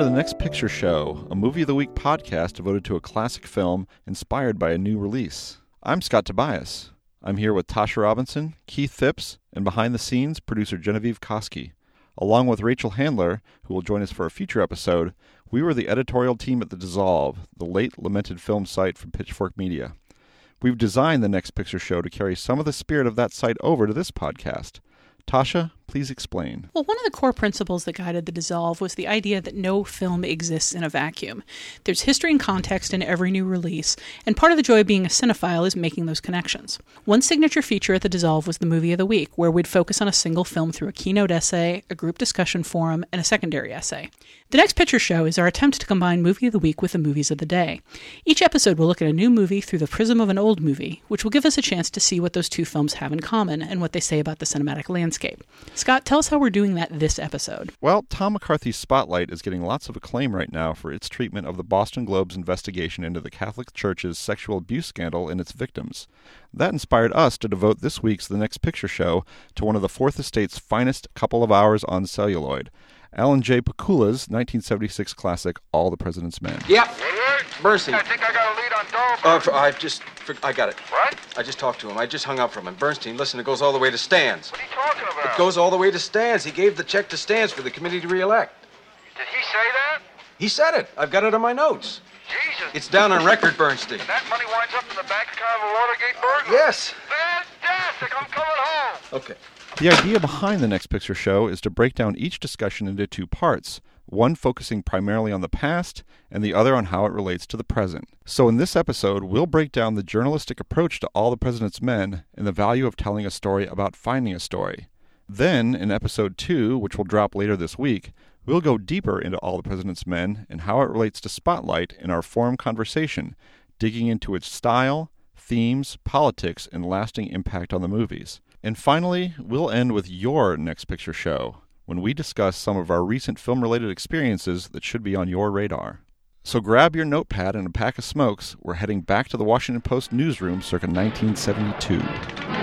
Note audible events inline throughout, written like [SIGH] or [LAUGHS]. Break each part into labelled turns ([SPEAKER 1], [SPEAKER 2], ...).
[SPEAKER 1] To the Next Picture Show, a movie of the week podcast devoted to a classic film inspired by a new release. I'm Scott Tobias. I'm here with Tasha Robinson, Keith Phipps, and behind the scenes, producer Genevieve Koski. Along with Rachel Handler, who will join us for a future episode, we were the editorial team at The Dissolve, the late lamented film site from Pitchfork Media. We've designed the Next Picture Show to carry some of the spirit of that site over to this podcast. Tasha, please explain.
[SPEAKER 2] Well, one of the core principles that guided the dissolve was the idea that no film exists in a vacuum. There's history and context in every new release, and part of the joy of being a cinephile is making those connections. One signature feature at the dissolve was the movie of the week, where we'd focus on a single film through a keynote essay, a group discussion forum, and a secondary essay. The next picture show is our attempt to combine movie of the week with the movies of the day. Each episode will look at a new movie through the prism of an old movie, which will give us a chance to see what those two films have in common and what they say about the cinematic landscape. Scott, tell us how we're doing that this episode.
[SPEAKER 1] Well, Tom McCarthy's Spotlight is getting lots of acclaim right now for its treatment of the Boston Globe's investigation into the Catholic Church's sexual abuse scandal and its victims. That inspired us to devote this week's The Next Picture Show to one of the Fourth Estate's finest couple of hours on celluloid. Alan J. Pakula's 1976 classic, All the President's Men.
[SPEAKER 3] Yep.
[SPEAKER 4] Woodward?
[SPEAKER 3] Bernstein.
[SPEAKER 4] I think I got a lead on Dahlberg.
[SPEAKER 3] Uh, for, I just, for, I got it.
[SPEAKER 4] what?
[SPEAKER 3] I just talked to him. I just hung up from him. Bernstein, listen, it goes all the way to Stans.
[SPEAKER 4] What are you talking about?
[SPEAKER 3] It goes all the way to Stans. He gave the check to Stans for the committee to reelect.
[SPEAKER 4] Did he say that?
[SPEAKER 3] He said it. I've got it on my notes.
[SPEAKER 4] Jesus.
[SPEAKER 3] It's down on record, Bernstein.
[SPEAKER 4] And that money winds up in the bank account of a Watergate burglar?
[SPEAKER 3] Yes.
[SPEAKER 4] Fantastic. I'm coming home.
[SPEAKER 3] Okay.
[SPEAKER 1] The idea behind the Next Picture Show is to break down each discussion into two parts, one focusing primarily on the past and the other on how it relates to the present. So, in this episode, we'll break down the journalistic approach to All the President's Men and the value of telling a story about finding a story. Then, in episode two, which will drop later this week, we'll go deeper into All the President's Men and how it relates to Spotlight in our forum conversation, digging into its style, themes, politics, and lasting impact on the movies. And finally, we'll end with your next picture show when we discuss some of our recent film related experiences that should be on your radar. So grab your notepad and a pack of smokes. We're heading back to the Washington Post newsroom circa 1972.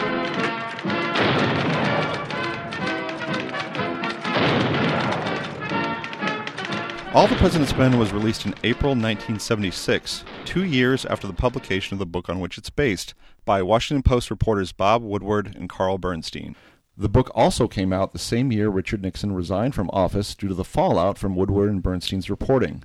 [SPEAKER 1] All the President's Men was released in April 1976, two years after the publication of the book on which it's based, by Washington Post reporters Bob Woodward and Carl Bernstein. The book also came out the same year Richard Nixon resigned from office due to the fallout from Woodward and Bernstein's reporting.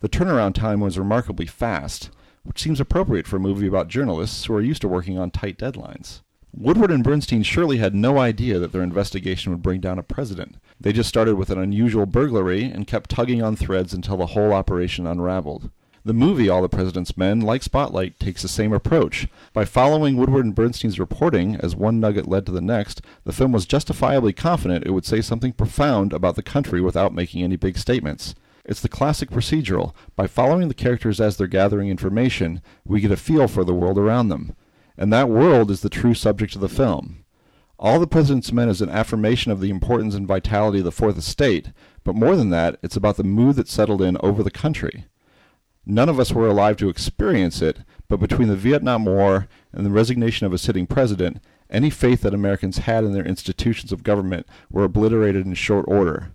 [SPEAKER 1] The turnaround time was remarkably fast, which seems appropriate for a movie about journalists who are used to working on tight deadlines. Woodward and Bernstein surely had no idea that their investigation would bring down a president. They just started with an unusual burglary and kept tugging on threads until the whole operation unraveled. The movie All the President's Men, like Spotlight, takes the same approach. By following Woodward and Bernstein's reporting as one nugget led to the next, the film was justifiably confident it would say something profound about the country without making any big statements. It's the classic procedural. By following the characters as they're gathering information, we get a feel for the world around them. And that world is the true subject of the film. All the President's Men is an affirmation of the importance and vitality of the Fourth Estate, but more than that, it's about the mood that settled in over the country. None of us were alive to experience it, but between the Vietnam War and the resignation of a sitting president, any faith that Americans had in their institutions of government were obliterated in short order.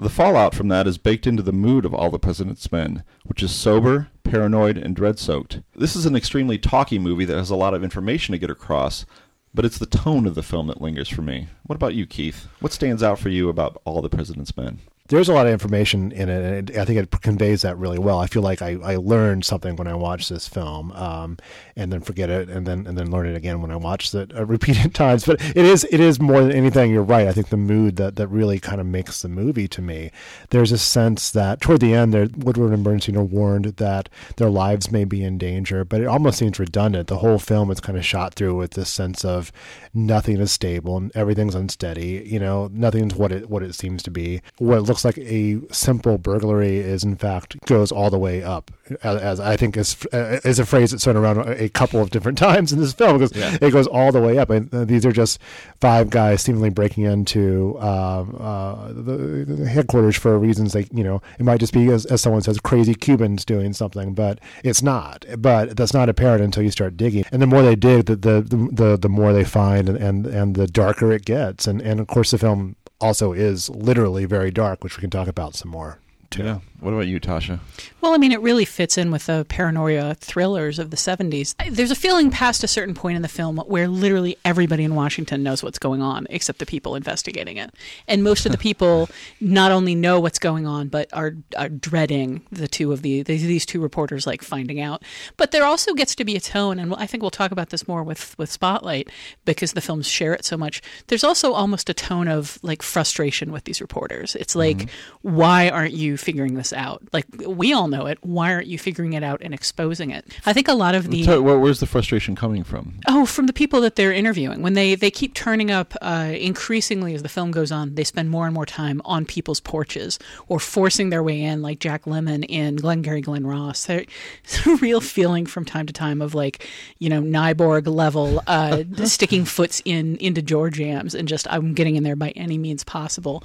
[SPEAKER 1] The fallout from that is baked into the mood of All the President's Men, which is sober, paranoid, and dread soaked. This is an extremely talky movie that has a lot of information to get across, but it's the tone of the film that lingers for me. What about you, Keith? What stands out for you about All the President's Men?
[SPEAKER 5] There's a lot of information in it, and I think it conveys that really well. I feel like I, I learned something when I watched this film, um, and then forget it, and then and then learn it again when I watched it uh, [LAUGHS] repeated times. But it is it is more than anything. You're right. I think the mood that that really kind of makes the movie to me. There's a sense that toward the end, there Woodward and Bernstein are warned that their lives may be in danger, but it almost seems redundant. The whole film is kind of shot through with this sense of nothing is stable and everything's unsteady. You know, nothing's what it what it seems to be. What it looks like a simple burglary is in fact goes all the way up. As, as I think is is a phrase that's thrown around a couple of different [LAUGHS] times in this film because
[SPEAKER 1] Yeah.
[SPEAKER 5] it goes all the way up. And uh, these are just five guys seemingly breaking into um, uh, the, the headquarters for reasons like you know it might just be as, as someone says crazy Cubans doing something, but it's not. But that's not apparent until you start digging. And the more they dig, the the the, the more they find, and, and and the darker it gets. And and of course the film also is literally very dark, which we can talk about some more. Too.
[SPEAKER 1] Yeah. What about you, Tasha?
[SPEAKER 2] Well, I mean, it really fits in with the paranoia thrillers of the 70s. There's a feeling past a certain point in the film where literally everybody in Washington knows what's going on except the people investigating it. And most of the people [LAUGHS] not only know what's going on, but are, are dreading the two of the, these these two reporters like finding out. But there also gets to be a tone, and I think we'll talk about this more with, with Spotlight because the films share it so much. There's also almost a tone of like frustration with these reporters. It's like, mm-hmm. why aren't you figuring this out? Like, we all know it. Why aren't you figuring it out and exposing it? I think a lot of the.
[SPEAKER 1] Where- where's the frustration coming from?
[SPEAKER 2] Oh, from the people that they're interviewing. When they, they keep turning up uh, increasingly as the film goes on, they spend more and more time on people's porches or forcing their way in, like Jack Lemmon in Glengarry Glen Ross. There's [LAUGHS] a real feeling from time to time of like, you know, Nyborg level uh, [LAUGHS] sticking foots in into door jams and just I'm getting in there by any means possible.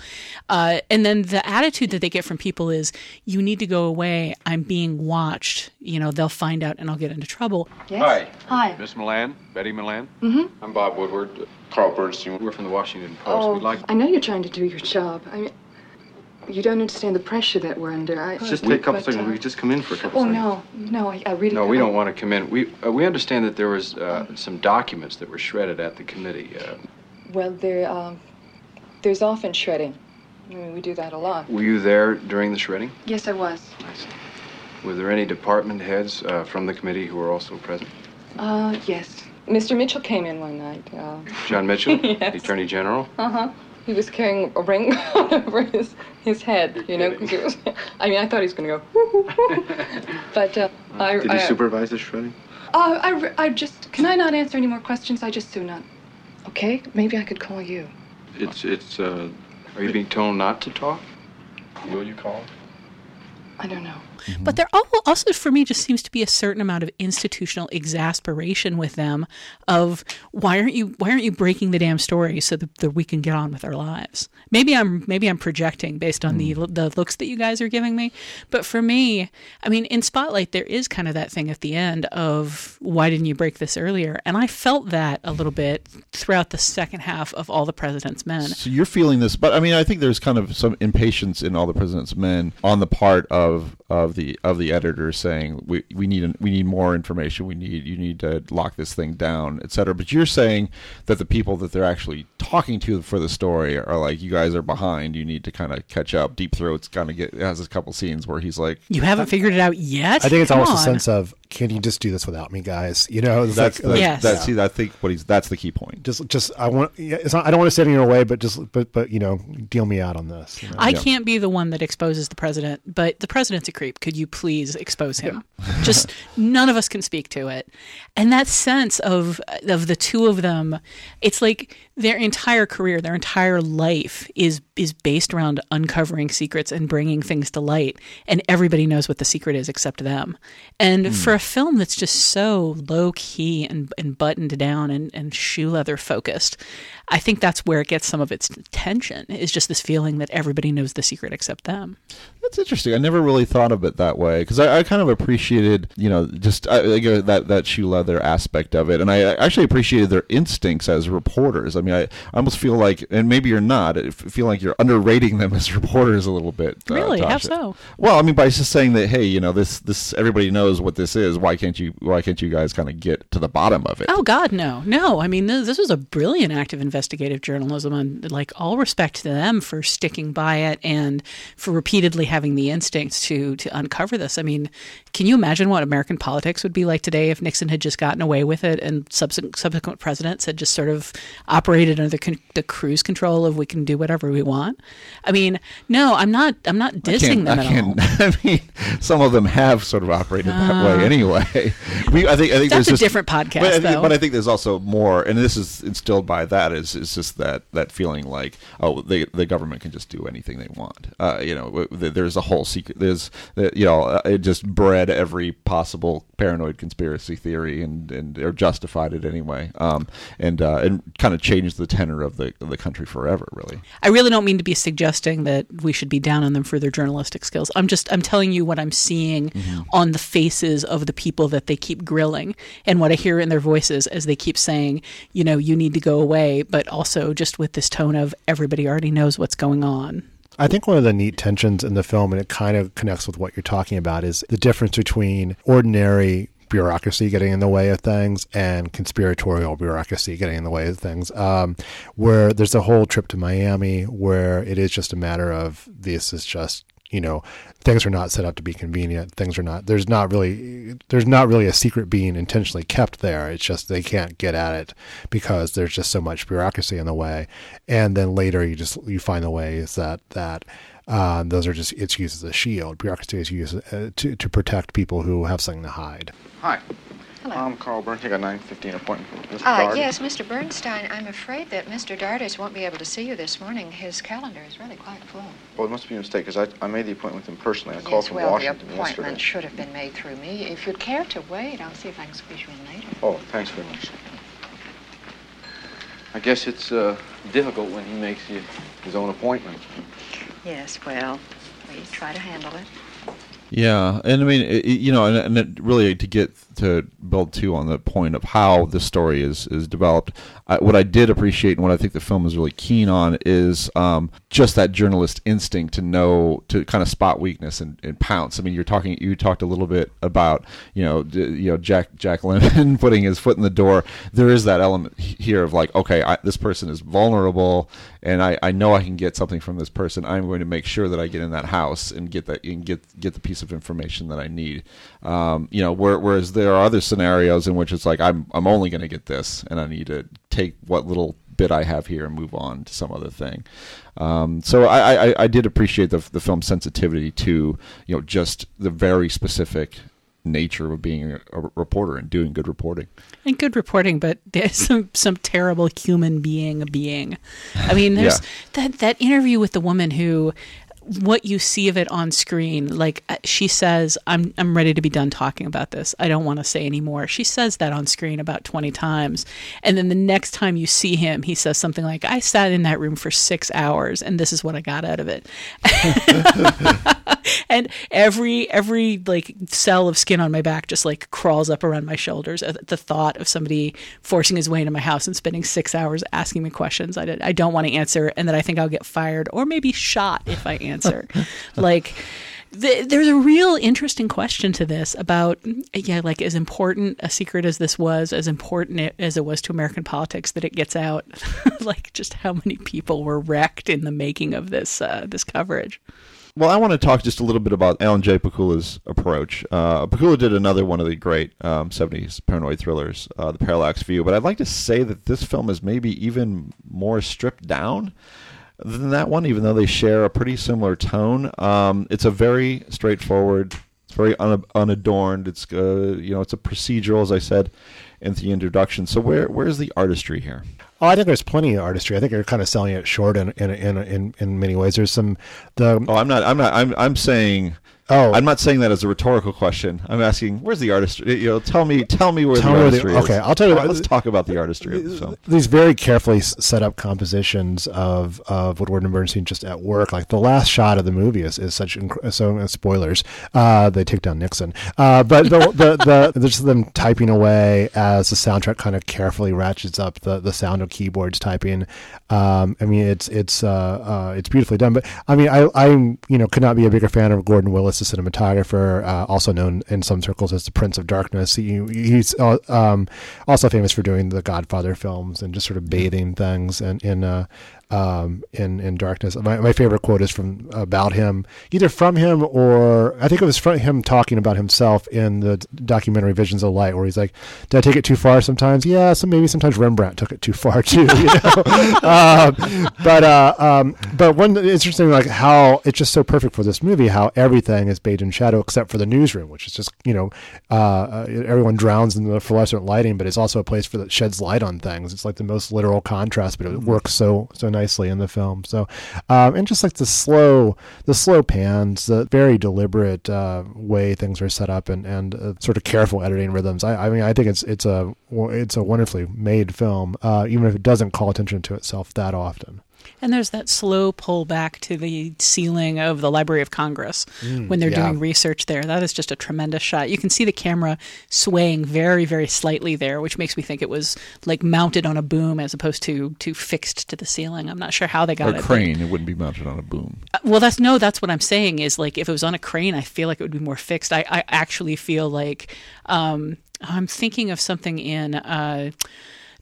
[SPEAKER 2] Uh, and then the attitude that they get from people is, you need to go away. I'm being watched. You know, they'll find out and I'll get into trouble.
[SPEAKER 6] Hi.
[SPEAKER 7] Hi.
[SPEAKER 6] Miss Milland, Betty Milland. Mm-hmm. I'm Bob Woodward. Carl Bernstein. We're from the Washington Post.
[SPEAKER 7] Oh,
[SPEAKER 6] We'd like
[SPEAKER 7] I know you're trying to do your job. I mean, you don't understand the pressure that we're under. I
[SPEAKER 6] just take a couple
[SPEAKER 7] but,
[SPEAKER 6] seconds.
[SPEAKER 7] uh,
[SPEAKER 6] We could just come in for a couple
[SPEAKER 7] Oh
[SPEAKER 6] seconds.
[SPEAKER 7] Oh no, no, I, I really.
[SPEAKER 6] No, we
[SPEAKER 7] I-
[SPEAKER 6] don't want to come in. We uh, we understand that there was uh, some documents that were shredded at the committee. Uh,
[SPEAKER 7] Well, there, um, there's often shredding. I mean, we do that a lot.
[SPEAKER 6] were you there during the shredding?
[SPEAKER 7] Yes, I was.
[SPEAKER 6] I see. Were there any department heads uh, from the committee who were also present?
[SPEAKER 7] Uh, yes. Mr. Mitchell came in one night. Uh
[SPEAKER 6] John Mitchell, [LAUGHS]
[SPEAKER 7] Yes.
[SPEAKER 6] the Attorney General.
[SPEAKER 7] Uh huh. He was carrying a ring [LAUGHS] over his his head. You know, 'cause it was. I mean, I thought he was going to go. [LAUGHS] but uh, I.
[SPEAKER 6] Did
[SPEAKER 7] I,
[SPEAKER 6] supervise the shredding?
[SPEAKER 7] Uh, I, I just. Can I not answer any more questions? I just do not. Okay, maybe I could call you.
[SPEAKER 6] It's it's. Uh, are you being told not to talk? Will you call?
[SPEAKER 7] I don't know. Mm-hmm.
[SPEAKER 2] But there also, for me, just seems to be a certain amount of institutional exasperation with them. Of why aren't you why aren't you breaking the damn story so that, that we can get on with our lives? Maybe I'm maybe I'm projecting based on the mm. the looks that you guys are giving me. But for me, I mean, in Spotlight, there is kind of that thing at the end of why didn't you break this earlier? And I felt that a little bit throughout the second half of All the President's Men.
[SPEAKER 1] So you're feeling this, but I mean, I think there's kind of some impatience in all the President's Men on the part of of the of the editors saying we we need we need more information. We need you need to lock this thing down, etc. But you're saying that the people that they're actually talking to for the story are like, you guys are behind. You need to kind of catch up. Deep Throats kind of get has a couple scenes where he's like,
[SPEAKER 2] You haven't figured it out yet.
[SPEAKER 5] I think it's
[SPEAKER 2] Come
[SPEAKER 5] almost a sense of, can you just do this without me, guys? You know, it's
[SPEAKER 1] that's
[SPEAKER 5] like,
[SPEAKER 1] the,
[SPEAKER 5] like,
[SPEAKER 2] Yes.
[SPEAKER 1] that's see, I think what he's that's the key point.
[SPEAKER 5] just, just I want. Yeah, it's not. I don't want to stand in your way, but just, but, but you know, deal me out on this. you know?
[SPEAKER 2] I
[SPEAKER 1] Yeah.
[SPEAKER 2] can't be the one that exposes the president, but the president's a creep. Could you please expose him? [LAUGHS] Just none of us can speak to it. And that sense of of the two of them, it's like their entire career, their entire life is is based around uncovering secrets and bringing things to light. And everybody knows what the secret is except them. And hmm. for a film that's just so low key and, and buttoned down and, and shoe leather focused, I think that's where it gets some of its tension. Is just this feeling that everybody knows the secret except them.
[SPEAKER 1] That's interesting. I never really thought of it that way because I, I kind of appreciated, you know, just I, uh, that that shoe leather aspect of it, and I actually appreciated their instincts as reporters. I mean, I, I almost feel like, and maybe you're not, I feel like you're underrating them [LAUGHS] as reporters a little bit. uh,
[SPEAKER 2] Really? How so?
[SPEAKER 1] Well, I mean, by just saying that, hey, you know, this this everybody knows what this is. Why can't you? Why can't you guys kind of get to the bottom of it?
[SPEAKER 2] Oh God, no, no. I mean, this, this was a brilliant act of investigative journalism, and like all respect to them for sticking by it and for repeatedly having the instincts to to uncover this. I mean, can you imagine what American politics would be like today if Nixon had just gotten away with it and subsequent subsequent presidents had just sort of operated under the, the cruise control of we can do whatever we want? I mean, no, I'm not. I'm not dissing them
[SPEAKER 1] I
[SPEAKER 2] at all. [LAUGHS]
[SPEAKER 1] I mean, some of them have sort of operated that way uh, anyway. [LAUGHS] We, I think, I think
[SPEAKER 2] That's
[SPEAKER 1] there's
[SPEAKER 2] a
[SPEAKER 1] just-
[SPEAKER 2] different podcast,
[SPEAKER 1] but I, think, but I think there's also more, and this is instilled by that is is just that that feeling like oh, the the government can just do anything they want. Uh, you know, there's a whole secret. There's you know, uh, it just bred every possible paranoid conspiracy theory and and or justified it anyway. Um, and uh, and kind of changed the tenor of the of the country forever. Really.
[SPEAKER 2] I really don't mean to be suggesting that we should be down on them for their journalistic skills. I'm just I'm telling you what I'm seeing on the faces of the people that they keep grilling and what I hear in their voices as they keep saying, you know, you need to go away, but also just with this tone of everybody already knows what's going on.
[SPEAKER 5] I think one of the neat tensions in the film, and it kind of connects with what you're talking about, is the difference between ordinary bureaucracy getting in the way of things and conspiratorial bureaucracy getting in the way of things. Um, where there's a whole trip to Miami where it is just a matter of this is just you know things are not set up to be convenient. Things are not there's not really there's not really a secret being intentionally kept there. It's just they can't get at it because there's just so much bureaucracy in the way. And then later you just you find the ways that that uh, those are just it's used as a shield. Bureaucracy is used uh, to, to protect people who have something to hide.
[SPEAKER 8] Hi. I'm Carl Bernstein. I got a 9.15 appointment with Mr.
[SPEAKER 9] Uh, yes, Mr. Bernstein, I'm afraid that Mr. Dardis won't be able to see you this morning. His calendar is really quite full.
[SPEAKER 8] Well, it must be a mistake because I, I made the appointment with him personally. I called
[SPEAKER 9] yes,
[SPEAKER 8] from
[SPEAKER 9] well,
[SPEAKER 8] Washington
[SPEAKER 9] the appointment
[SPEAKER 8] yesterday.
[SPEAKER 9] should have been made through me. If you'd care to wait, I'll see if I can squeeze you in later.
[SPEAKER 8] Oh, thanks very much.
[SPEAKER 6] I guess it's uh, difficult when he makes you his own appointment.
[SPEAKER 9] Yes, well, we try to handle it.
[SPEAKER 1] Yeah, and I mean, it, you know, and, and really to get to build too on the point of how the story is is developed. I, what I did appreciate and what I think the film is really keen on is um, just that journalist instinct to know to kind of spot weakness and, and pounce. I mean, you're talking, you talked a little bit about you know, d- you know, Jack Jack Lemmon [LAUGHS] putting his foot in the door. There is that element here of like, okay, I, this person is vulnerable, and I, I know I can get something from this person. I'm going to make sure that I get in that house and get that and get get the piece of information that I need. Um, you know, where, whereas there are other scenarios in which it's like I'm I'm only going to get this, and I need to take what little bit I have here and move on to some other thing. Um, so I, I, I did appreciate the the film's sensitivity to you know just the very specific nature of being a, reporter and doing good reporting.
[SPEAKER 2] And good reporting, but [LAUGHS] there's some some terrible human being being. I mean, there's
[SPEAKER 1] Yeah.
[SPEAKER 2] that that interview with the woman who what you see of it on screen like uh, she says I'm I'm ready to be done talking about this. I don't want to say anymore. She says that on screen about 20 times. And then the next time you see him, he says something like I sat in that room for 6 hours and this is what I got out of it. [LAUGHS] and every every like cell of skin on my back just like crawls up around my shoulders at the thought of somebody forcing his way into my house and spending six hours asking me questions I, did, I don't want to answer and that I think I'll get fired or maybe shot if I answer. [LAUGHS] like th- there's a real interesting question to this about yeah like as important a secret as this was as important it, as it was to american politics that it gets out [LAUGHS] like just how many people were wrecked in the making of this uh, this coverage
[SPEAKER 1] Well, I want to talk just a little bit about Alan J. Pakula's approach. Uh, Pakula did another one of the great um, 70s paranoid thrillers, uh, The Parallax View, but I'd like to say that this film is maybe even more stripped down. Than that one, even though they share a pretty similar tone. Um, it's a very straightforward. It's very un- unadorned. It's uh, you know it's a procedural, as I said in the introduction. So where where's the artistry here?
[SPEAKER 5] Oh, I think there's plenty of artistry. I think you're kind of selling it short in in in in, in many ways. There's some the.
[SPEAKER 1] Oh, I'm not. I'm not. I'm. I'm saying.
[SPEAKER 5] Oh,
[SPEAKER 1] I'm not saying that as a rhetorical question. I'm asking, where's the artistry? You know, tell me, tell me where
[SPEAKER 5] Tell
[SPEAKER 1] the
[SPEAKER 5] me where the-
[SPEAKER 1] artistry is.
[SPEAKER 5] okay, I'll tell you what-
[SPEAKER 1] Let's talk about the artistry of the film.
[SPEAKER 5] these very carefully set up compositions of of Woodward and Bernstein just at work. Like the last shot of the movie is, is such inc- so uh, spoilers. Uh, they take down Nixon, uh, but the the the [LAUGHS] there's them typing away as the soundtrack kind of carefully ratchets up the the sound of keyboards typing. Um, I mean, it's it's uh, uh, it's beautifully done. But I mean, I I you know could not be a bigger fan of Gordon Willis, the cinematographer, uh, also known in some circles as the Prince of Darkness. He, he's uh, um, also famous for doing the Godfather films and just sort of bathing things in in uh, um, in in darkness. My my favorite quote is from about him, either from him or I think it was from him talking about himself in the documentary Visions of Light, where he's like, "Did I take it too far? Sometimes, yeah. So maybe sometimes Rembrandt took it too far too." You know? [LAUGHS] um, but uh, um, but one it's interesting, like how it's just so perfect for this movie, how everything is bathed in shadow except for the newsroom, which is just you know uh, uh, everyone drowns in the fluorescent lighting, but it's also a place for that sheds light on things. It's like the most literal contrast, but it works so so nicely in the film. So um, and just like the slow the slow pans, the very deliberate uh, way things are set up, and and uh, sort of careful editing rhythms. I, I mean, I think it's it's a it's a wonderfully made film, uh, even if it doesn't call attention to itself that often.
[SPEAKER 2] And there's that slow pull back to the ceiling of the Library of Congress
[SPEAKER 5] Mm,
[SPEAKER 2] when they're
[SPEAKER 5] yeah.
[SPEAKER 2] doing research there. That is just a tremendous shot. You can see the camera swaying very, very slightly there, which makes me think it was like mounted on a boom as opposed to to fixed to the ceiling. I'm not sure how they got
[SPEAKER 1] Or
[SPEAKER 2] it.
[SPEAKER 1] a
[SPEAKER 2] but-
[SPEAKER 1] crane, it wouldn't be mounted on a boom.
[SPEAKER 2] Uh, Well, that's no, that's what I'm saying is like if it was on a crane, I feel like it would be more fixed. I, I actually feel like um, I'm thinking of something in uh,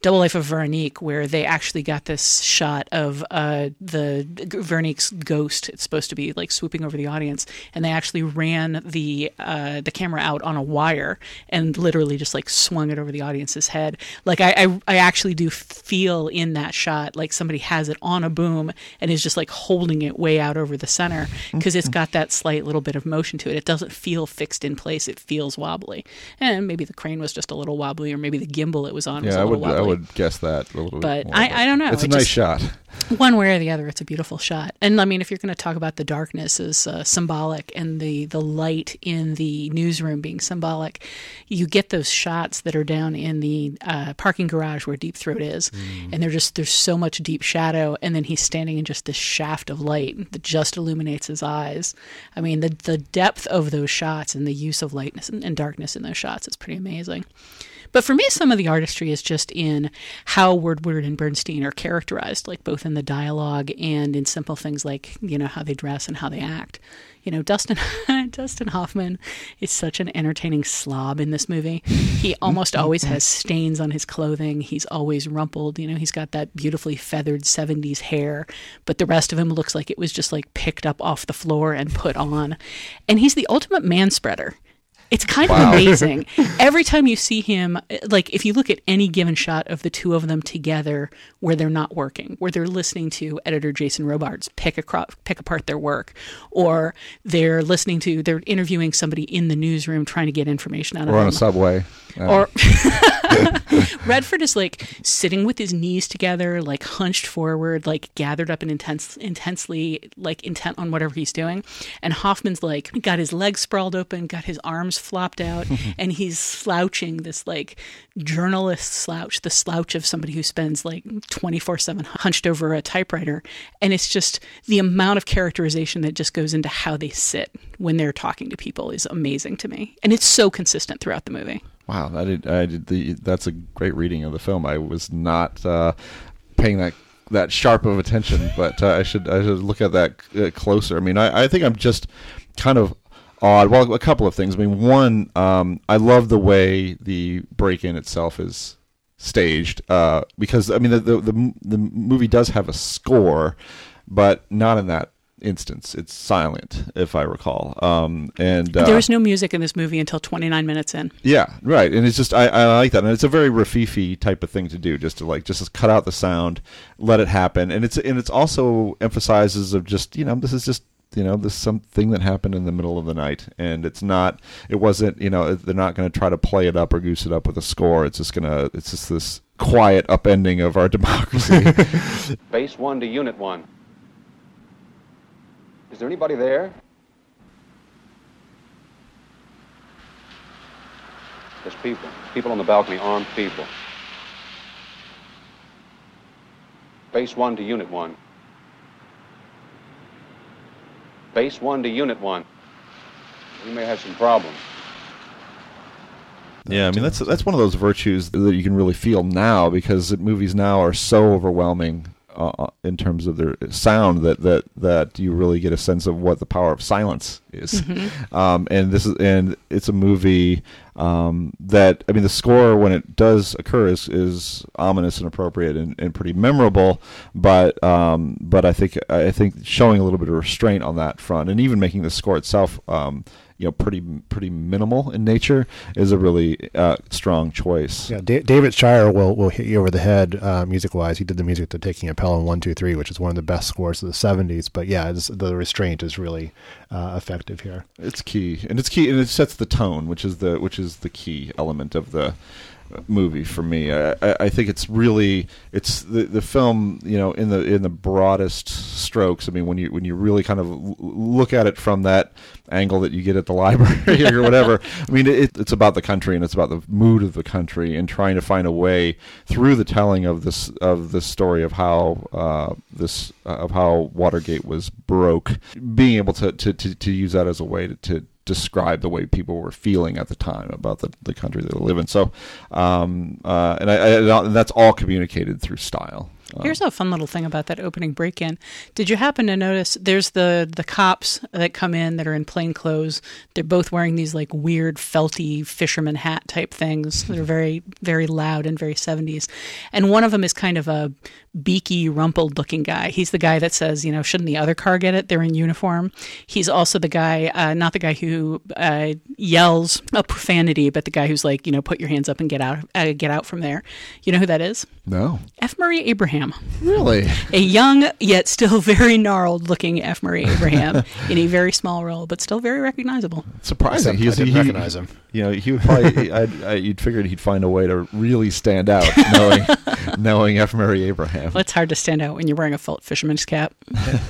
[SPEAKER 2] Double Life of Veronique where they actually got this shot of uh, the Veronique's ghost. It's supposed to be like swooping over the audience, and they actually ran the uh, the camera out on a wire and literally just like swung it over the audience's head. Like I, I, I actually do feel in that shot like somebody has it on a boom and is just like holding it way out over the center because it's got that slight little bit of motion to it. It doesn't feel fixed in place. It feels wobbly, and maybe the crane was just a little wobbly, or maybe the gimbal it was on was
[SPEAKER 1] Yeah,
[SPEAKER 2] a
[SPEAKER 1] I
[SPEAKER 2] little
[SPEAKER 1] would.
[SPEAKER 2] wobbly.
[SPEAKER 1] Would guess that a little
[SPEAKER 2] But
[SPEAKER 1] bit. more,
[SPEAKER 2] I- I don't know.
[SPEAKER 1] It's a
[SPEAKER 2] It
[SPEAKER 1] nice
[SPEAKER 2] just-
[SPEAKER 1] shot.
[SPEAKER 2] one way or the other, it's a beautiful shot. And I mean, if you're going to talk about the darkness as uh, symbolic and the the light in the newsroom being symbolic, you get those shots that are down in the uh, parking garage where Deep Throat is, and they're just there's so much deep shadow, and then he's standing in just this shaft of light that just illuminates his eyes. I mean, the the depth of those shots and the use of lightness and, and darkness in those shots is pretty amazing. But for me, some of the artistry is just in how Woodward and Bernstein are characterized, like both in the dialogue and in simple things like you know how they dress and how they act. You know, Dustin [LAUGHS] Dustin Hoffman is such an entertaining slob in this movie. He mm-hmm. almost mm-hmm. always has stains on his clothing. He's always rumpled. You know, he's got that beautifully feathered '70s hair, but the rest of him looks like it was just like picked up off the floor and put on. And he's the ultimate man spreader. It's kind
[SPEAKER 1] Wow.
[SPEAKER 2] of [LAUGHS] amazing. Every time you see him, like if you look at any given shot of the two of them together where they're not working, where they're listening to editor Jason Robards pick, acro- pick apart their work, or they're listening to, they're interviewing somebody in the newsroom trying to get information out of them.
[SPEAKER 1] Or on a subway. Uh,
[SPEAKER 2] Or [LAUGHS] [LAUGHS] Redford is like sitting with his knees together, like hunched forward, like gathered up and intense, intensely like intent on whatever he's doing. And Hoffman's like got his legs sprawled open, got his arms flopped out, [LAUGHS] and he's slouching this like journalist slouch, the slouch of somebody who spends like 24 7 hunched over a typewriter. And it's just the amount of characterization that just goes into how they sit when they're talking to people is amazing to me. And it's so consistent throughout the movie.
[SPEAKER 1] Wow, did. I did the. That's a great reading of the film. I was not uh, paying that that sharp of attention, [LAUGHS] but uh, I should I should look at that uh, closer. I mean, I, I think I'm just kind of odd. Well, a couple of things. I mean, one, um, I love the way the break-in itself is staged uh, because I mean the, the the the movie does have a score, but not in that instance. It's silent, if I recall. Um, and uh,
[SPEAKER 2] there was no music in this movie until 29 minutes in.
[SPEAKER 1] yeah, right. And it's just I, I like that, and it's a very Rififi type of thing to do, just to like just cut out the sound, let it happen, and it's and it's also emphasizes of just you know this is just you know this is something that happened in the middle of the night, and it's not it wasn't you know they're not going to try to play it up or goose it up with a score. It's just gonna it's just this quiet upending of our democracy. [LAUGHS]
[SPEAKER 10] Base one to unit one. Is there anybody there? There's people. People on the balcony, armed people. Base one to unit one. Base one to unit one. We may have some problems.
[SPEAKER 1] Yeah, I mean that's that's one of those virtues that you can really feel now because movies now are so overwhelming uh, in terms of their sound that that that you really get a sense of what the power of silence is.
[SPEAKER 2] Mhm. [LAUGHS]
[SPEAKER 1] Um, and this is and it's a movie um, that I mean the score when it does occur is, is ominous and appropriate and, and pretty memorable, but um, but I think I think showing a little bit of restraint on that front and even making the score itself. You know, pretty pretty minimal in nature is a really uh, strong choice.
[SPEAKER 5] Yeah, da- David Shire will will hit you over the head uh, music wise. He did the music to Taking a Pelham One Two Three, which is one of the best scores of the '70s. But yeah, it's, the restraint is really uh, effective here.
[SPEAKER 1] It's key, and it's key, and it sets the tone, which is the which is the key element of the movie for me. I, I think it's really it's the the film, you know, in the in the broadest strokes. I mean, when you when you really kind of look at it from that angle that you get at the [LAUGHS] library or [LAUGHS] whatever. I mean, it, it's about the country and it's about the mood of the country and trying to find a way through the telling of this of this story of how uh, this uh, of how Watergate was broke, being able to to, to, to use that as a way to, to describe the way people were feeling at the time about the, the country they live in. So, um, uh, and, I, I, and that's all communicated through style. Uh,
[SPEAKER 2] Here's a fun little thing about that opening break-in. Did you happen to notice there's the the cops that come in that are in plain clothes. They're both wearing these like weird felty fisherman hat type things They're very very loud and very 70s. And one of them is kind of a beaky rumpled looking guy. He's the guy that says, you know, shouldn't the other car get it? They're in uniform. He's also the guy uh, not the guy who uh, yells a profanity, but the guy who's like, you know, put your hands up and get out uh, get out from there. You know who that is?
[SPEAKER 1] no.
[SPEAKER 2] F. Murray Abraham.
[SPEAKER 1] Really?
[SPEAKER 2] A young yet still very gnarled looking F. Murray Abraham [LAUGHS] in a very small role, but still very recognizable.
[SPEAKER 1] surprising.
[SPEAKER 5] Except I didn't
[SPEAKER 1] he,
[SPEAKER 5] recognize him. [LAUGHS]
[SPEAKER 1] You know, he would [LAUGHS] probably. I'd, I, you'd figured he'd find a way to really stand out, knowing knowing F. Murray Abraham.
[SPEAKER 2] Well, it's hard to stand out when you're wearing a felt fisherman's cap.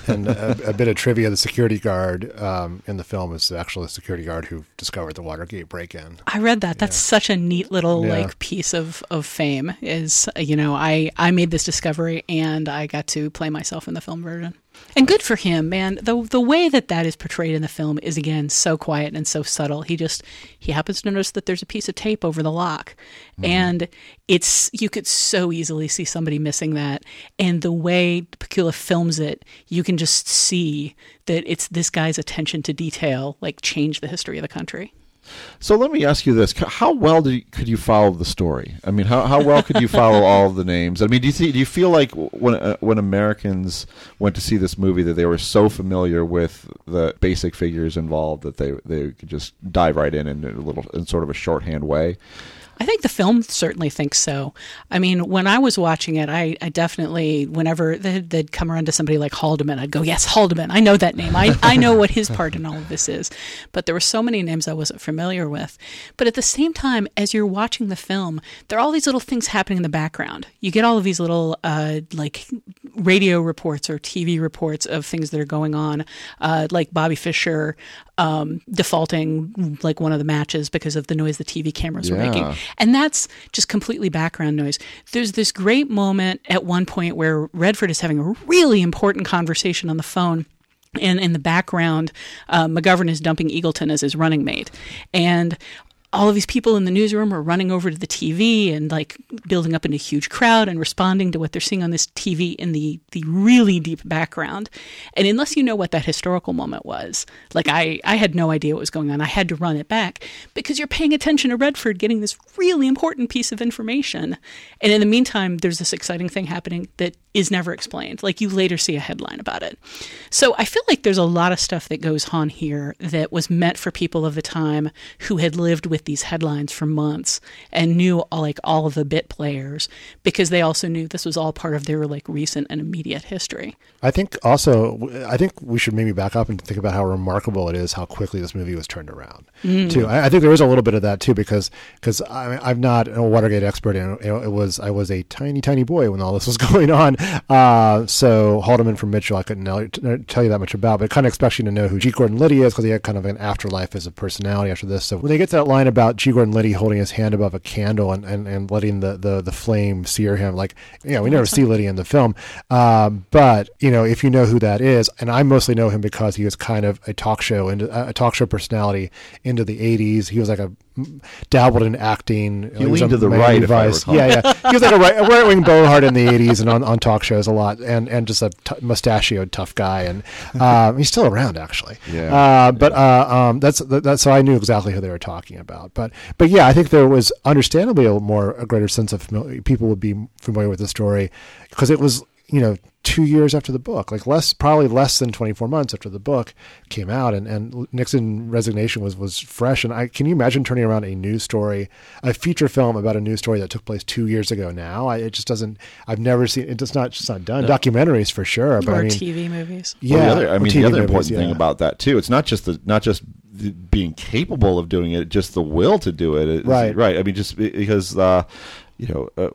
[SPEAKER 5] and a, a bit of trivia: the security guard um, in the film is actually the security guard who discovered the Watergate break-in.
[SPEAKER 2] I read that. That's such a neat little
[SPEAKER 5] Yeah.
[SPEAKER 2] like piece of, of fame. Is you know I I made this discovery and I got to play myself in the film version. And good for him, man. The the way that that is portrayed in the film is again so quiet and so subtle. He just he happens to notice that there's a piece of tape over the lock, mm-hmm. and it's you could so easily see somebody missing that. And the way Pakula films it, you can just see that it's this guy's attention to detail like changed the history of the country.
[SPEAKER 1] So let me ask you this: How well you, could you follow the story? I mean, how, how well could you follow all of the names? I mean, do you see, do you feel like when uh, when Americans went to see this movie that they were so familiar with the basic figures involved that they they could just dive right in in a little in sort of a shorthand way?
[SPEAKER 2] I think the film certainly thinks so. I mean, when I was watching it, I, I definitely, whenever they'd, they'd come around to somebody like Haldeman, I'd go, yes, Haldeman. I know that name. I, I know what his part in all of this is. But there were so many names I wasn't familiar with. But at the same time, as you're watching the film, there are all these little things happening in the background. You get all of these little, uh, like, radio reports or TV reports of things that are going on, uh, like Bobby Fischer um, defaulting like one of the matches because of the noise the TV cameras were making. And that's just completely background noise. There's this great moment at one point where Redford is having a really important conversation on the phone. And in the background, uh, McGovern is dumping Eagleton as his running mate. And all of these people in the newsroom are running over to the TV and like building up in a huge crowd and responding to what they're seeing on this TV in the the really deep background. And unless you know what that historical moment was, like I I had no idea what was going on. I had to run it back because you're paying attention to Redford getting this really important piece of information. And in the meantime, there's this exciting thing happening that is never explained. Like you later see a headline about it. So I feel like there's a lot of stuff that goes on here that was meant for people of the time who had lived with these headlines for months and knew all, like all of the bit players because they also knew this was all part of their like recent and immediate history.
[SPEAKER 5] I think also, I think we should maybe back up and think about how remarkable it is how quickly this movie was turned around.
[SPEAKER 2] Mm.
[SPEAKER 5] Too, I, I think there is a little bit of that too because because I'm not a Watergate expert and it was I was a tiny tiny boy when all this was [LAUGHS] going on. Uh, so Haldeman from Mitchell, I couldn't tell you that much about, but it kind of expects you to know who G. Gordon Liddy is because he had kind of an afterlife as a personality after this. So when they get to that line about G. Gordon Liddy holding his hand above a candle and, and, and letting the, the, the flame sear him, like, yeah, we never see Liddy in the film. Um, but, you know, if you know who that is, and I mostly know him because he was kind of a talk show and a talk show personality into the 80s. He was like a dabbled in acting.
[SPEAKER 1] He leaned to the right.
[SPEAKER 5] Yeah, yeah. He was like a right, right wing Bogart in the [LAUGHS] '80s and on, on talk shows a lot, and and just a t- mustachioed tough guy, and um, he's still around actually.
[SPEAKER 1] Yeah.
[SPEAKER 5] Uh, but uh, um, that's that's so I knew exactly who they were talking about. But but yeah, I think there was understandably a more a greater sense of famili- people would be familiar with the story because it was you know two years after the book, like less, probably less than 24 months after the book came out, and, and Nixon resignation was was fresh. And I can you imagine turning around a news story, a feature film about a news story that took place two years ago? Now I, it just doesn't. I've never seen it. It's not just not done.
[SPEAKER 1] No.
[SPEAKER 5] Documentaries for sure, but
[SPEAKER 2] or
[SPEAKER 5] I mean,
[SPEAKER 2] TV movies.
[SPEAKER 5] Yeah,
[SPEAKER 1] Well, the other, I mean,
[SPEAKER 5] TV
[SPEAKER 1] the other
[SPEAKER 5] movies,
[SPEAKER 1] important thing about that too, it's not just the not just being capable of doing it, just the will to do it. It's-
[SPEAKER 5] Right.
[SPEAKER 1] right. I mean, just because uh, you know. Uh,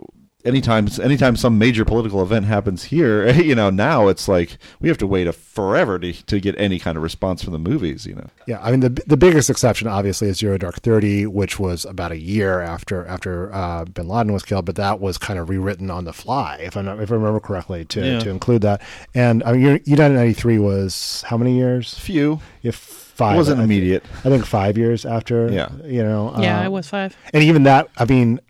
[SPEAKER 1] Anytime, anytime some major political event happens here, [LAUGHS] you know, now it's like we have to wait a forever to, to get any kind of response from the movies, you know.
[SPEAKER 5] Yeah, I mean the the biggest exception obviously is Zero Dark Thirty, which was about a year after after uh, Bin Laden was killed, but that was kind of rewritten on the fly, if I am if I remember correctly, to,
[SPEAKER 1] Yeah.
[SPEAKER 5] to include that. And I mean, United ninety three was how many years?
[SPEAKER 1] Few.
[SPEAKER 5] If five.
[SPEAKER 1] It wasn't
[SPEAKER 5] I think-
[SPEAKER 1] immediate.
[SPEAKER 5] I think five years after.
[SPEAKER 1] Yeah.
[SPEAKER 5] you know.
[SPEAKER 2] Yeah,
[SPEAKER 5] uh,
[SPEAKER 2] I was five.
[SPEAKER 5] and even that, I mean,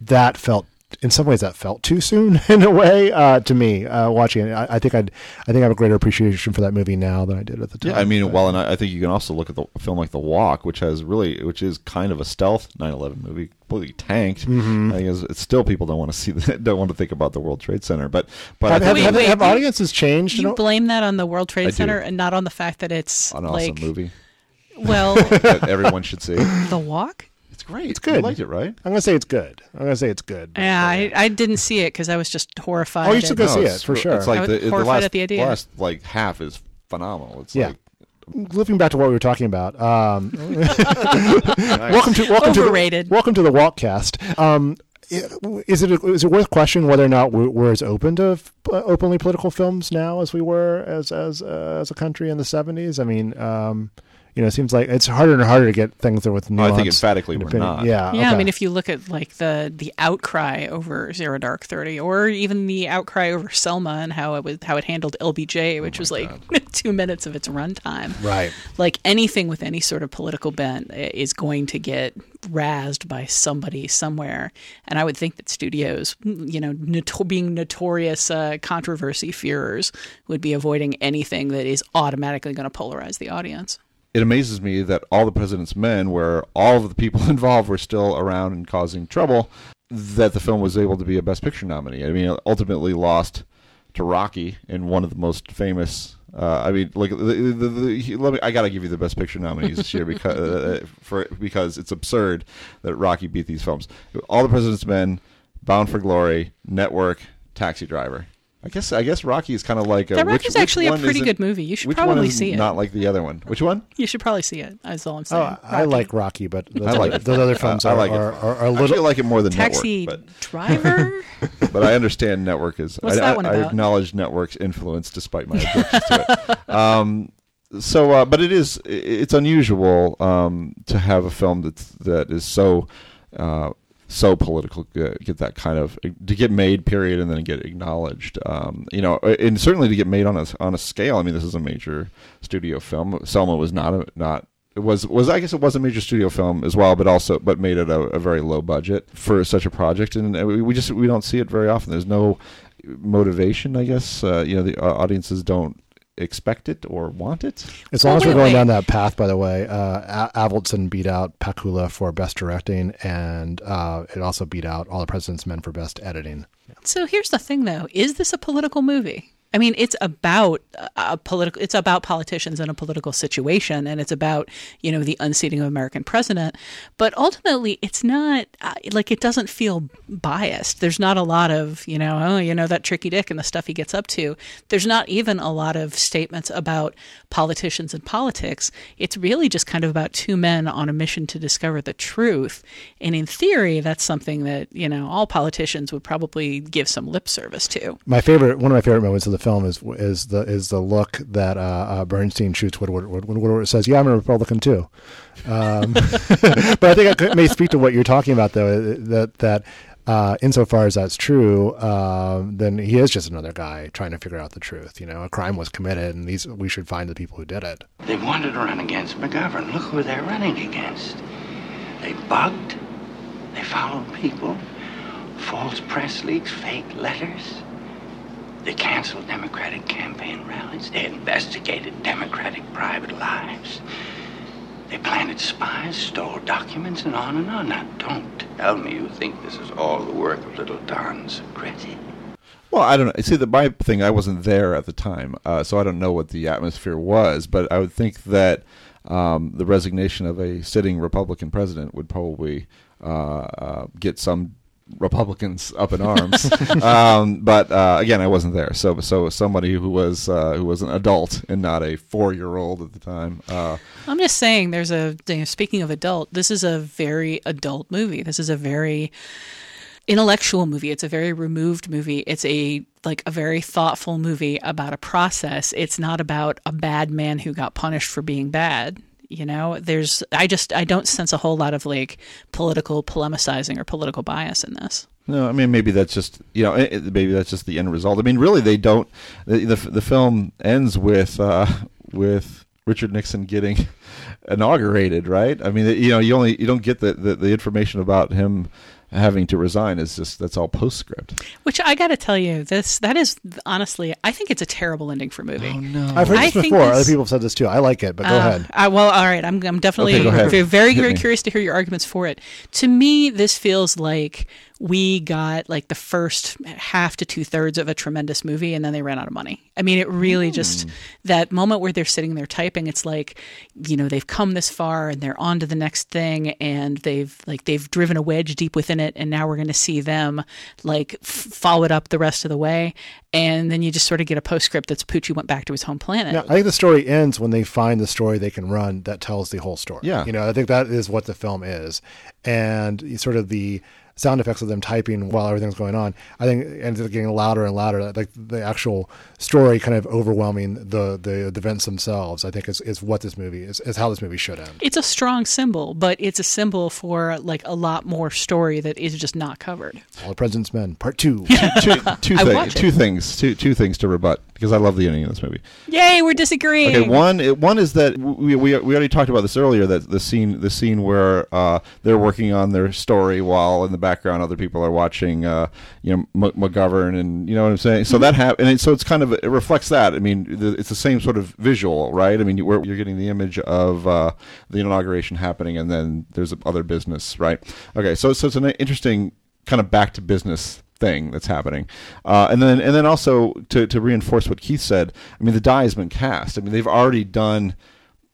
[SPEAKER 5] that felt in some ways that felt too soon [LAUGHS] in a way uh, to me uh, watching it. I, I think I'd I think I have a greater appreciation for that movie now than I did at the time.
[SPEAKER 1] Yeah, I mean,
[SPEAKER 5] But-
[SPEAKER 1] well, and I, I think you can also look at the a film like The Walk, which has really, which is kind of a stealth 9/11 movie, completely tanked.
[SPEAKER 5] Mhm.
[SPEAKER 1] I think it's, it's still people don't want to see, [LAUGHS] the, don't want to think about the World Trade Center, but but
[SPEAKER 5] have,
[SPEAKER 1] I
[SPEAKER 5] have,
[SPEAKER 1] think
[SPEAKER 5] have,
[SPEAKER 2] wait,
[SPEAKER 5] have
[SPEAKER 2] you-
[SPEAKER 5] audiences changed?
[SPEAKER 2] You
[SPEAKER 5] know?
[SPEAKER 2] blame that on the World Trade
[SPEAKER 1] I do.
[SPEAKER 2] Center and not on the fact that it's
[SPEAKER 1] an
[SPEAKER 2] like
[SPEAKER 1] awesome movie
[SPEAKER 2] well, [LAUGHS]
[SPEAKER 1] that everyone should see.
[SPEAKER 2] The Walk.
[SPEAKER 1] It's great.
[SPEAKER 5] It's good.
[SPEAKER 1] You liked it, right?
[SPEAKER 5] I'm gonna say it's good. I'm gonna say it's good.
[SPEAKER 2] Yeah, I, I didn't see it because I was just horrified.
[SPEAKER 5] Oh, you should
[SPEAKER 2] at-
[SPEAKER 5] go see it, for sure.
[SPEAKER 1] It's like
[SPEAKER 2] I was
[SPEAKER 1] the, the
[SPEAKER 2] horrified
[SPEAKER 1] last,
[SPEAKER 2] at the idea.
[SPEAKER 1] last like half is phenomenal. It's
[SPEAKER 5] Yeah.
[SPEAKER 1] like
[SPEAKER 5] Looping back to what we were talking about. Um, [LAUGHS] [LAUGHS] welcome to welcome
[SPEAKER 2] Overrated.
[SPEAKER 5] to the, welcome to the Walkcast. Um, is it is it worth questioning whether or not we're, we're as open to f- uh, openly political films now as we were as as uh, as a country in the seventies? I mean, um, you know, it seems like it's harder and harder to get things that with
[SPEAKER 1] No, I think emphatically we're not.
[SPEAKER 5] Yeah,
[SPEAKER 2] Yeah, I mean, if you look at like the the outcry over Zero Dark Thirty, or even the outcry over Selma and how it was how it handled LBJ, which was like [LAUGHS] two minutes of its runtime.
[SPEAKER 5] Right.
[SPEAKER 2] Like anything with any sort of political bent is going to get razzed by somebody somewhere, and I would think that studios, you know, noto- being notorious uh, controversy fearers, would be avoiding anything that is automatically going to polarize the audience.
[SPEAKER 1] It amazes me that all the President's Men, where all of the people [LAUGHS] involved were still around and causing trouble, that the film was able to be a Best Picture nominee. I mean, ultimately lost to Rocky in one of the most famous. Uh, I mean, like the, the, the, he- let me. I gotta give you the Best Picture nominees this year because [LAUGHS] uh, for because it's absurd that Rocky beat these films. All the President's Men, Bound for Glory, Network, Taxi Driver. I guess I guess Rocky is kind of like a,
[SPEAKER 2] That
[SPEAKER 1] which-
[SPEAKER 2] Rocky's
[SPEAKER 1] which
[SPEAKER 2] actually a
[SPEAKER 1] one
[SPEAKER 2] pretty good movie. You should
[SPEAKER 1] which
[SPEAKER 2] probably
[SPEAKER 1] one is
[SPEAKER 2] see it.
[SPEAKER 1] Not like the other one. Which one?
[SPEAKER 2] You should probably see it. That's all I'm saying.
[SPEAKER 5] Oh, I like Rocky, but [LAUGHS] those,
[SPEAKER 1] I like
[SPEAKER 5] other, those other films
[SPEAKER 1] I
[SPEAKER 5] are,
[SPEAKER 1] like it.
[SPEAKER 5] are, are, are a
[SPEAKER 1] I
[SPEAKER 5] little.
[SPEAKER 1] actually like it more than
[SPEAKER 2] Taxi
[SPEAKER 1] Network, but
[SPEAKER 2] Driver. [LAUGHS]
[SPEAKER 1] but I understand Network is.
[SPEAKER 2] What's
[SPEAKER 1] I,
[SPEAKER 2] that
[SPEAKER 1] I-
[SPEAKER 2] one
[SPEAKER 1] I
[SPEAKER 2] about?
[SPEAKER 1] acknowledge Network's influence despite my objections to it. [LAUGHS] Um, so, uh, but it is it's unusual um, to have a film that's that is so. Uh, so political, get get that kind of to get made, period, and then get acknowledged. Um, you know, and certainly to get made on a on a scale. I mean, this is a major studio film. Selma was not a, not it was was I guess it was a major studio film as well, but also but made it a, a very low budget for such a project, and we, we just we don't see it very often. There's no motivation, I guess. Uh, you know, the uh, audiences don't expect it or want it.
[SPEAKER 5] As long as we're going down that path, by the way, uh, A- Avildsen beat out Pakula for best directing, and uh, it also beat out All the President's Men for best editing.
[SPEAKER 2] So here's the thing, though: is this a political movie? I mean, it's about a political. It's about politicians in a political situation, and it's about you know the unseating of American president. But ultimately, it's not uh, like it doesn't feel biased. There's not a lot of you know, oh, you know that tricky dick and the stuff he gets up to. There's not even a lot of statements about politicians and politics. It's really just kind of about two men on a mission to discover the truth. And in theory, that's something that you know all politicians would probably give some lip service to.
[SPEAKER 5] My favorite, one of my favorite moments of the film is is the is the look that uh, uh, Bernstein shoots Woodward Woodward says, "Yeah, I'm a Republican too." Um, [LAUGHS] but I think it may speak to what you're talking about, though. That that uh, insofar as that's true, uh, then he is just another guy trying to figure out the truth. You know, a crime was committed, and these we should find the people who did it.
[SPEAKER 11] They wanted to run against McGovern. Look who they're running against. They bugged. They followed people. False press leaks, fake letters. They canceled Democratic campaign rallies. They investigated Democratic private lives. They planted spies, stole documents, and on and on. Now, don't tell me you think this is all the work of little Don Segretti.
[SPEAKER 1] Well, I don't know. See, the my thing, I wasn't there at the time, uh, so I don't know what the atmosphere was. But I would think that um, the resignation of a sitting Republican president would probably uh, uh, get some Republicans up in arms. [LAUGHS] um, but uh, again, I wasn't there, so so somebody who was uh, who was an adult and not a four year old at the time. Uh,
[SPEAKER 2] I'm just saying, there's a you know, speaking of adult, this is a very adult movie. This is a very intellectual movie. It's a very removed movie. It's a like a very thoughtful movie about a process. It's not about a bad man who got punished for being bad you know there's i just i don't sense a whole lot of like political polemicizing or political bias in this
[SPEAKER 1] no, I mean maybe that's just you know maybe that's just the end result. I mean, really, they don't. The the, the film ends with uh, with Richard Nixon getting [LAUGHS] inaugurated, right? I mean, you know, you only you don't get the, the, the information about him having to resign is just that's all postscript.
[SPEAKER 2] Which I got to tell you, this that is honestly, I think it's a terrible ending for a movie. Oh
[SPEAKER 1] no,
[SPEAKER 5] I've heard this before. Other people have said this too. I like it, but go
[SPEAKER 2] uh,
[SPEAKER 5] ahead.
[SPEAKER 2] I, well, all right. I'm I'm definitely
[SPEAKER 1] okay,
[SPEAKER 2] very very, very curious to hear your arguments for it. To me, this feels like we got like the first half to two thirds of a tremendous movie and then they ran out of money. I mean, it really mm. just that moment where they're sitting there typing, it's like, you know, they've come this far and they're on to the next thing and they've like they've driven a wedge deep within it and now we're going to see them like f- follow it up the rest of the way. And then you just sort of get a postscript that's Poochie went back to his home planet.
[SPEAKER 5] Now, I think the story ends when they find the story they can run that tells the whole story.
[SPEAKER 1] Yeah.
[SPEAKER 5] You know, I think that is what the film is. And sort of the sound effects of them typing while everything's going on, I think it ends up getting louder and louder. Like the actual story kind of overwhelming the, the, the events themselves. I think is, is what this movie is, is how this movie should end.
[SPEAKER 2] It's a strong symbol, but it's a symbol for like a lot more story that is just not covered.
[SPEAKER 5] All the President's Men, Part Two.
[SPEAKER 1] two, two, [LAUGHS] thing, two things, two two things to rebut because I love the ending of this movie.
[SPEAKER 2] Yay, we're disagreeing.
[SPEAKER 1] Okay, one one is that we, we, we already talked about this earlier that the scene the scene where uh, they're working on their story while in the background other people are watching uh, you know M- McGovern and you know what I'm saying. So mm-hmm. that happened, and so it's kind of it reflects that. I mean, the, it's the same sort of visual, right? I mean, you, are getting the image of uh, the inauguration happening, and then there's other business, right? Okay, so so it's an interesting kind of back to business thing that's happening. Uh, and then and then also to to reinforce what Keith said, I mean the die has been cast. I mean they've already done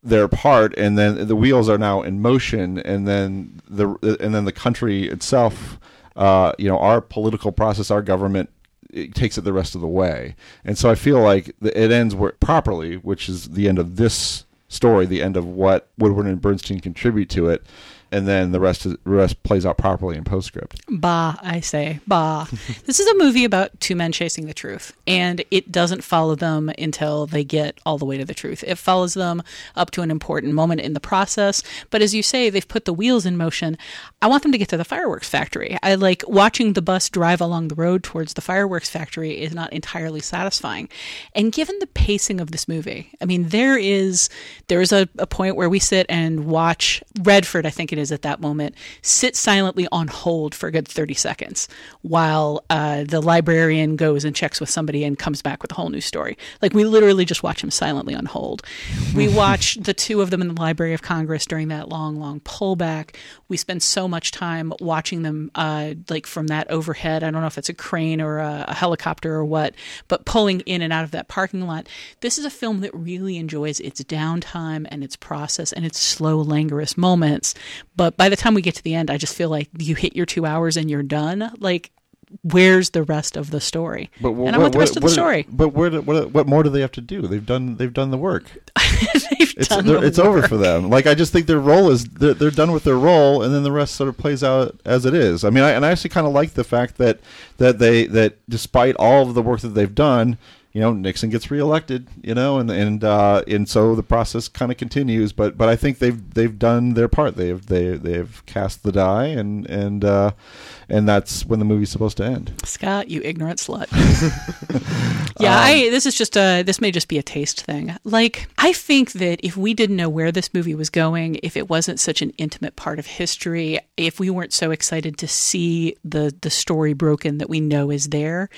[SPEAKER 1] their part and then the wheels are now in motion and then the and then the country itself uh, you know our political process our government it takes it the rest of the way. And so i feel like it ends where, properly which is the end of this story the end of what woodward and bernstein contribute to it and then the rest is, rest plays out properly in postscript.
[SPEAKER 2] Bah, I say, bah. [LAUGHS] this is a movie about two men chasing the truth, and it doesn't follow them until they get all the way to the truth. It follows them up to an important moment in the process, but as you say, they've put the wheels in motion. I want them to get to the fireworks factory. I like watching the bus drive along the road towards the fireworks factory is not entirely satisfying. And given the pacing of this movie, I mean, there is there is a, a point where we sit and watch Redford, I think it is at that moment, sit silently on hold for a good 30 seconds while uh, the librarian goes and checks with somebody and comes back with a whole new story. Like, we literally just watch him silently on hold. We [LAUGHS] watch the two of them in the Library of Congress during that long, long pullback. We spend so much time watching them, uh, like from that overhead. I don't know if it's a crane or a, a helicopter or what, but pulling in and out of that parking lot. This is a film that really enjoys its downtime and its process and its slow, languorous moments. But by the time we get to the end, I just feel like you hit your two hours and you're done. Like, where's the rest of the story?
[SPEAKER 1] But
[SPEAKER 2] and I want the rest of the story.
[SPEAKER 1] But where, do- what, what more do they have to do? They've done they've done the work. [LAUGHS] it's
[SPEAKER 2] done the
[SPEAKER 1] it's over for them. Like I just think their role is they're, they're done with their role, and then the rest sort of plays out as it is. I mean, I, and I actually kind of like the fact that that they that despite all of the work that they've done. You know, Nixon gets reelected. You know, and and uh, and so the process kind of continues. But but I think they've they've done their part. They've they they've cast the die, and and uh, and that's when the movie's supposed to end.
[SPEAKER 2] Scott, you ignorant slut. [LAUGHS] yeah, I this is just a this may just be a taste thing. Like I think that if we didn't know where this movie was going, if it wasn't such an intimate part of history, if we weren't so excited to see the the story broken that we know is there,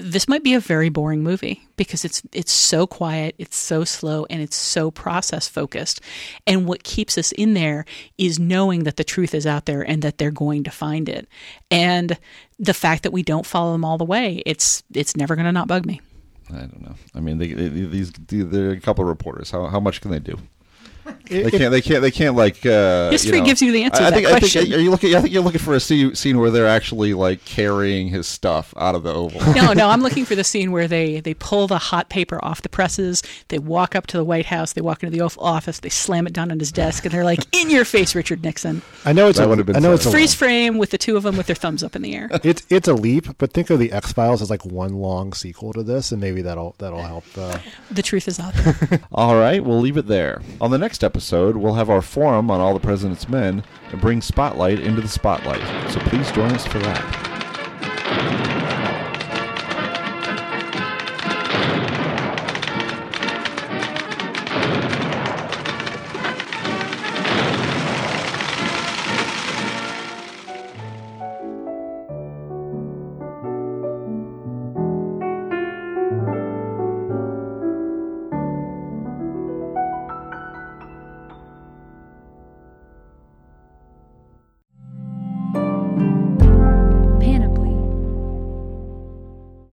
[SPEAKER 2] this might be a very boring movie because it's it's so quiet, it's so slow, and it's so process focused. And what keeps us in there is knowing that the truth is out there and that they're going to find it. And the fact that we don't follow them all the way, it's it's never going to not bug me.
[SPEAKER 1] I don't know. I mean, they, they, these they're a couple of reporters. How how much can they do?
[SPEAKER 5] It-
[SPEAKER 1] they can't. They can't. They can't like. Uh,
[SPEAKER 2] History
[SPEAKER 1] know-
[SPEAKER 2] gives you the answer to
[SPEAKER 1] I
[SPEAKER 2] that
[SPEAKER 1] think. I
[SPEAKER 2] question.
[SPEAKER 1] think. Are you looking? I think you're looking for a scene, scene where they're actually like carrying his stuff out of the Oval.
[SPEAKER 2] No, no, [LAUGHS] I'm looking for the scene where they they pull the hot paper off the presses, they walk up to the White House, they walk into the Oval Office, they slam it down on his desk, and they're like, "In your face, Richard Nixon."
[SPEAKER 5] I know it's
[SPEAKER 1] That
[SPEAKER 5] a,
[SPEAKER 1] would have been
[SPEAKER 5] I know it's a
[SPEAKER 2] Freeze frame with the two of them with their thumbs up in the air. [LAUGHS]
[SPEAKER 5] it's it's a leap, but think of the X Files as like one long sequel to this, and maybe that'll that'll help. Uh,
[SPEAKER 2] The truth is out there. [LAUGHS]
[SPEAKER 1] All right, we'll leave it there. On the next episode, we'll have our forum on all the president's men and bring spotlight into the spotlight. So please join us for that.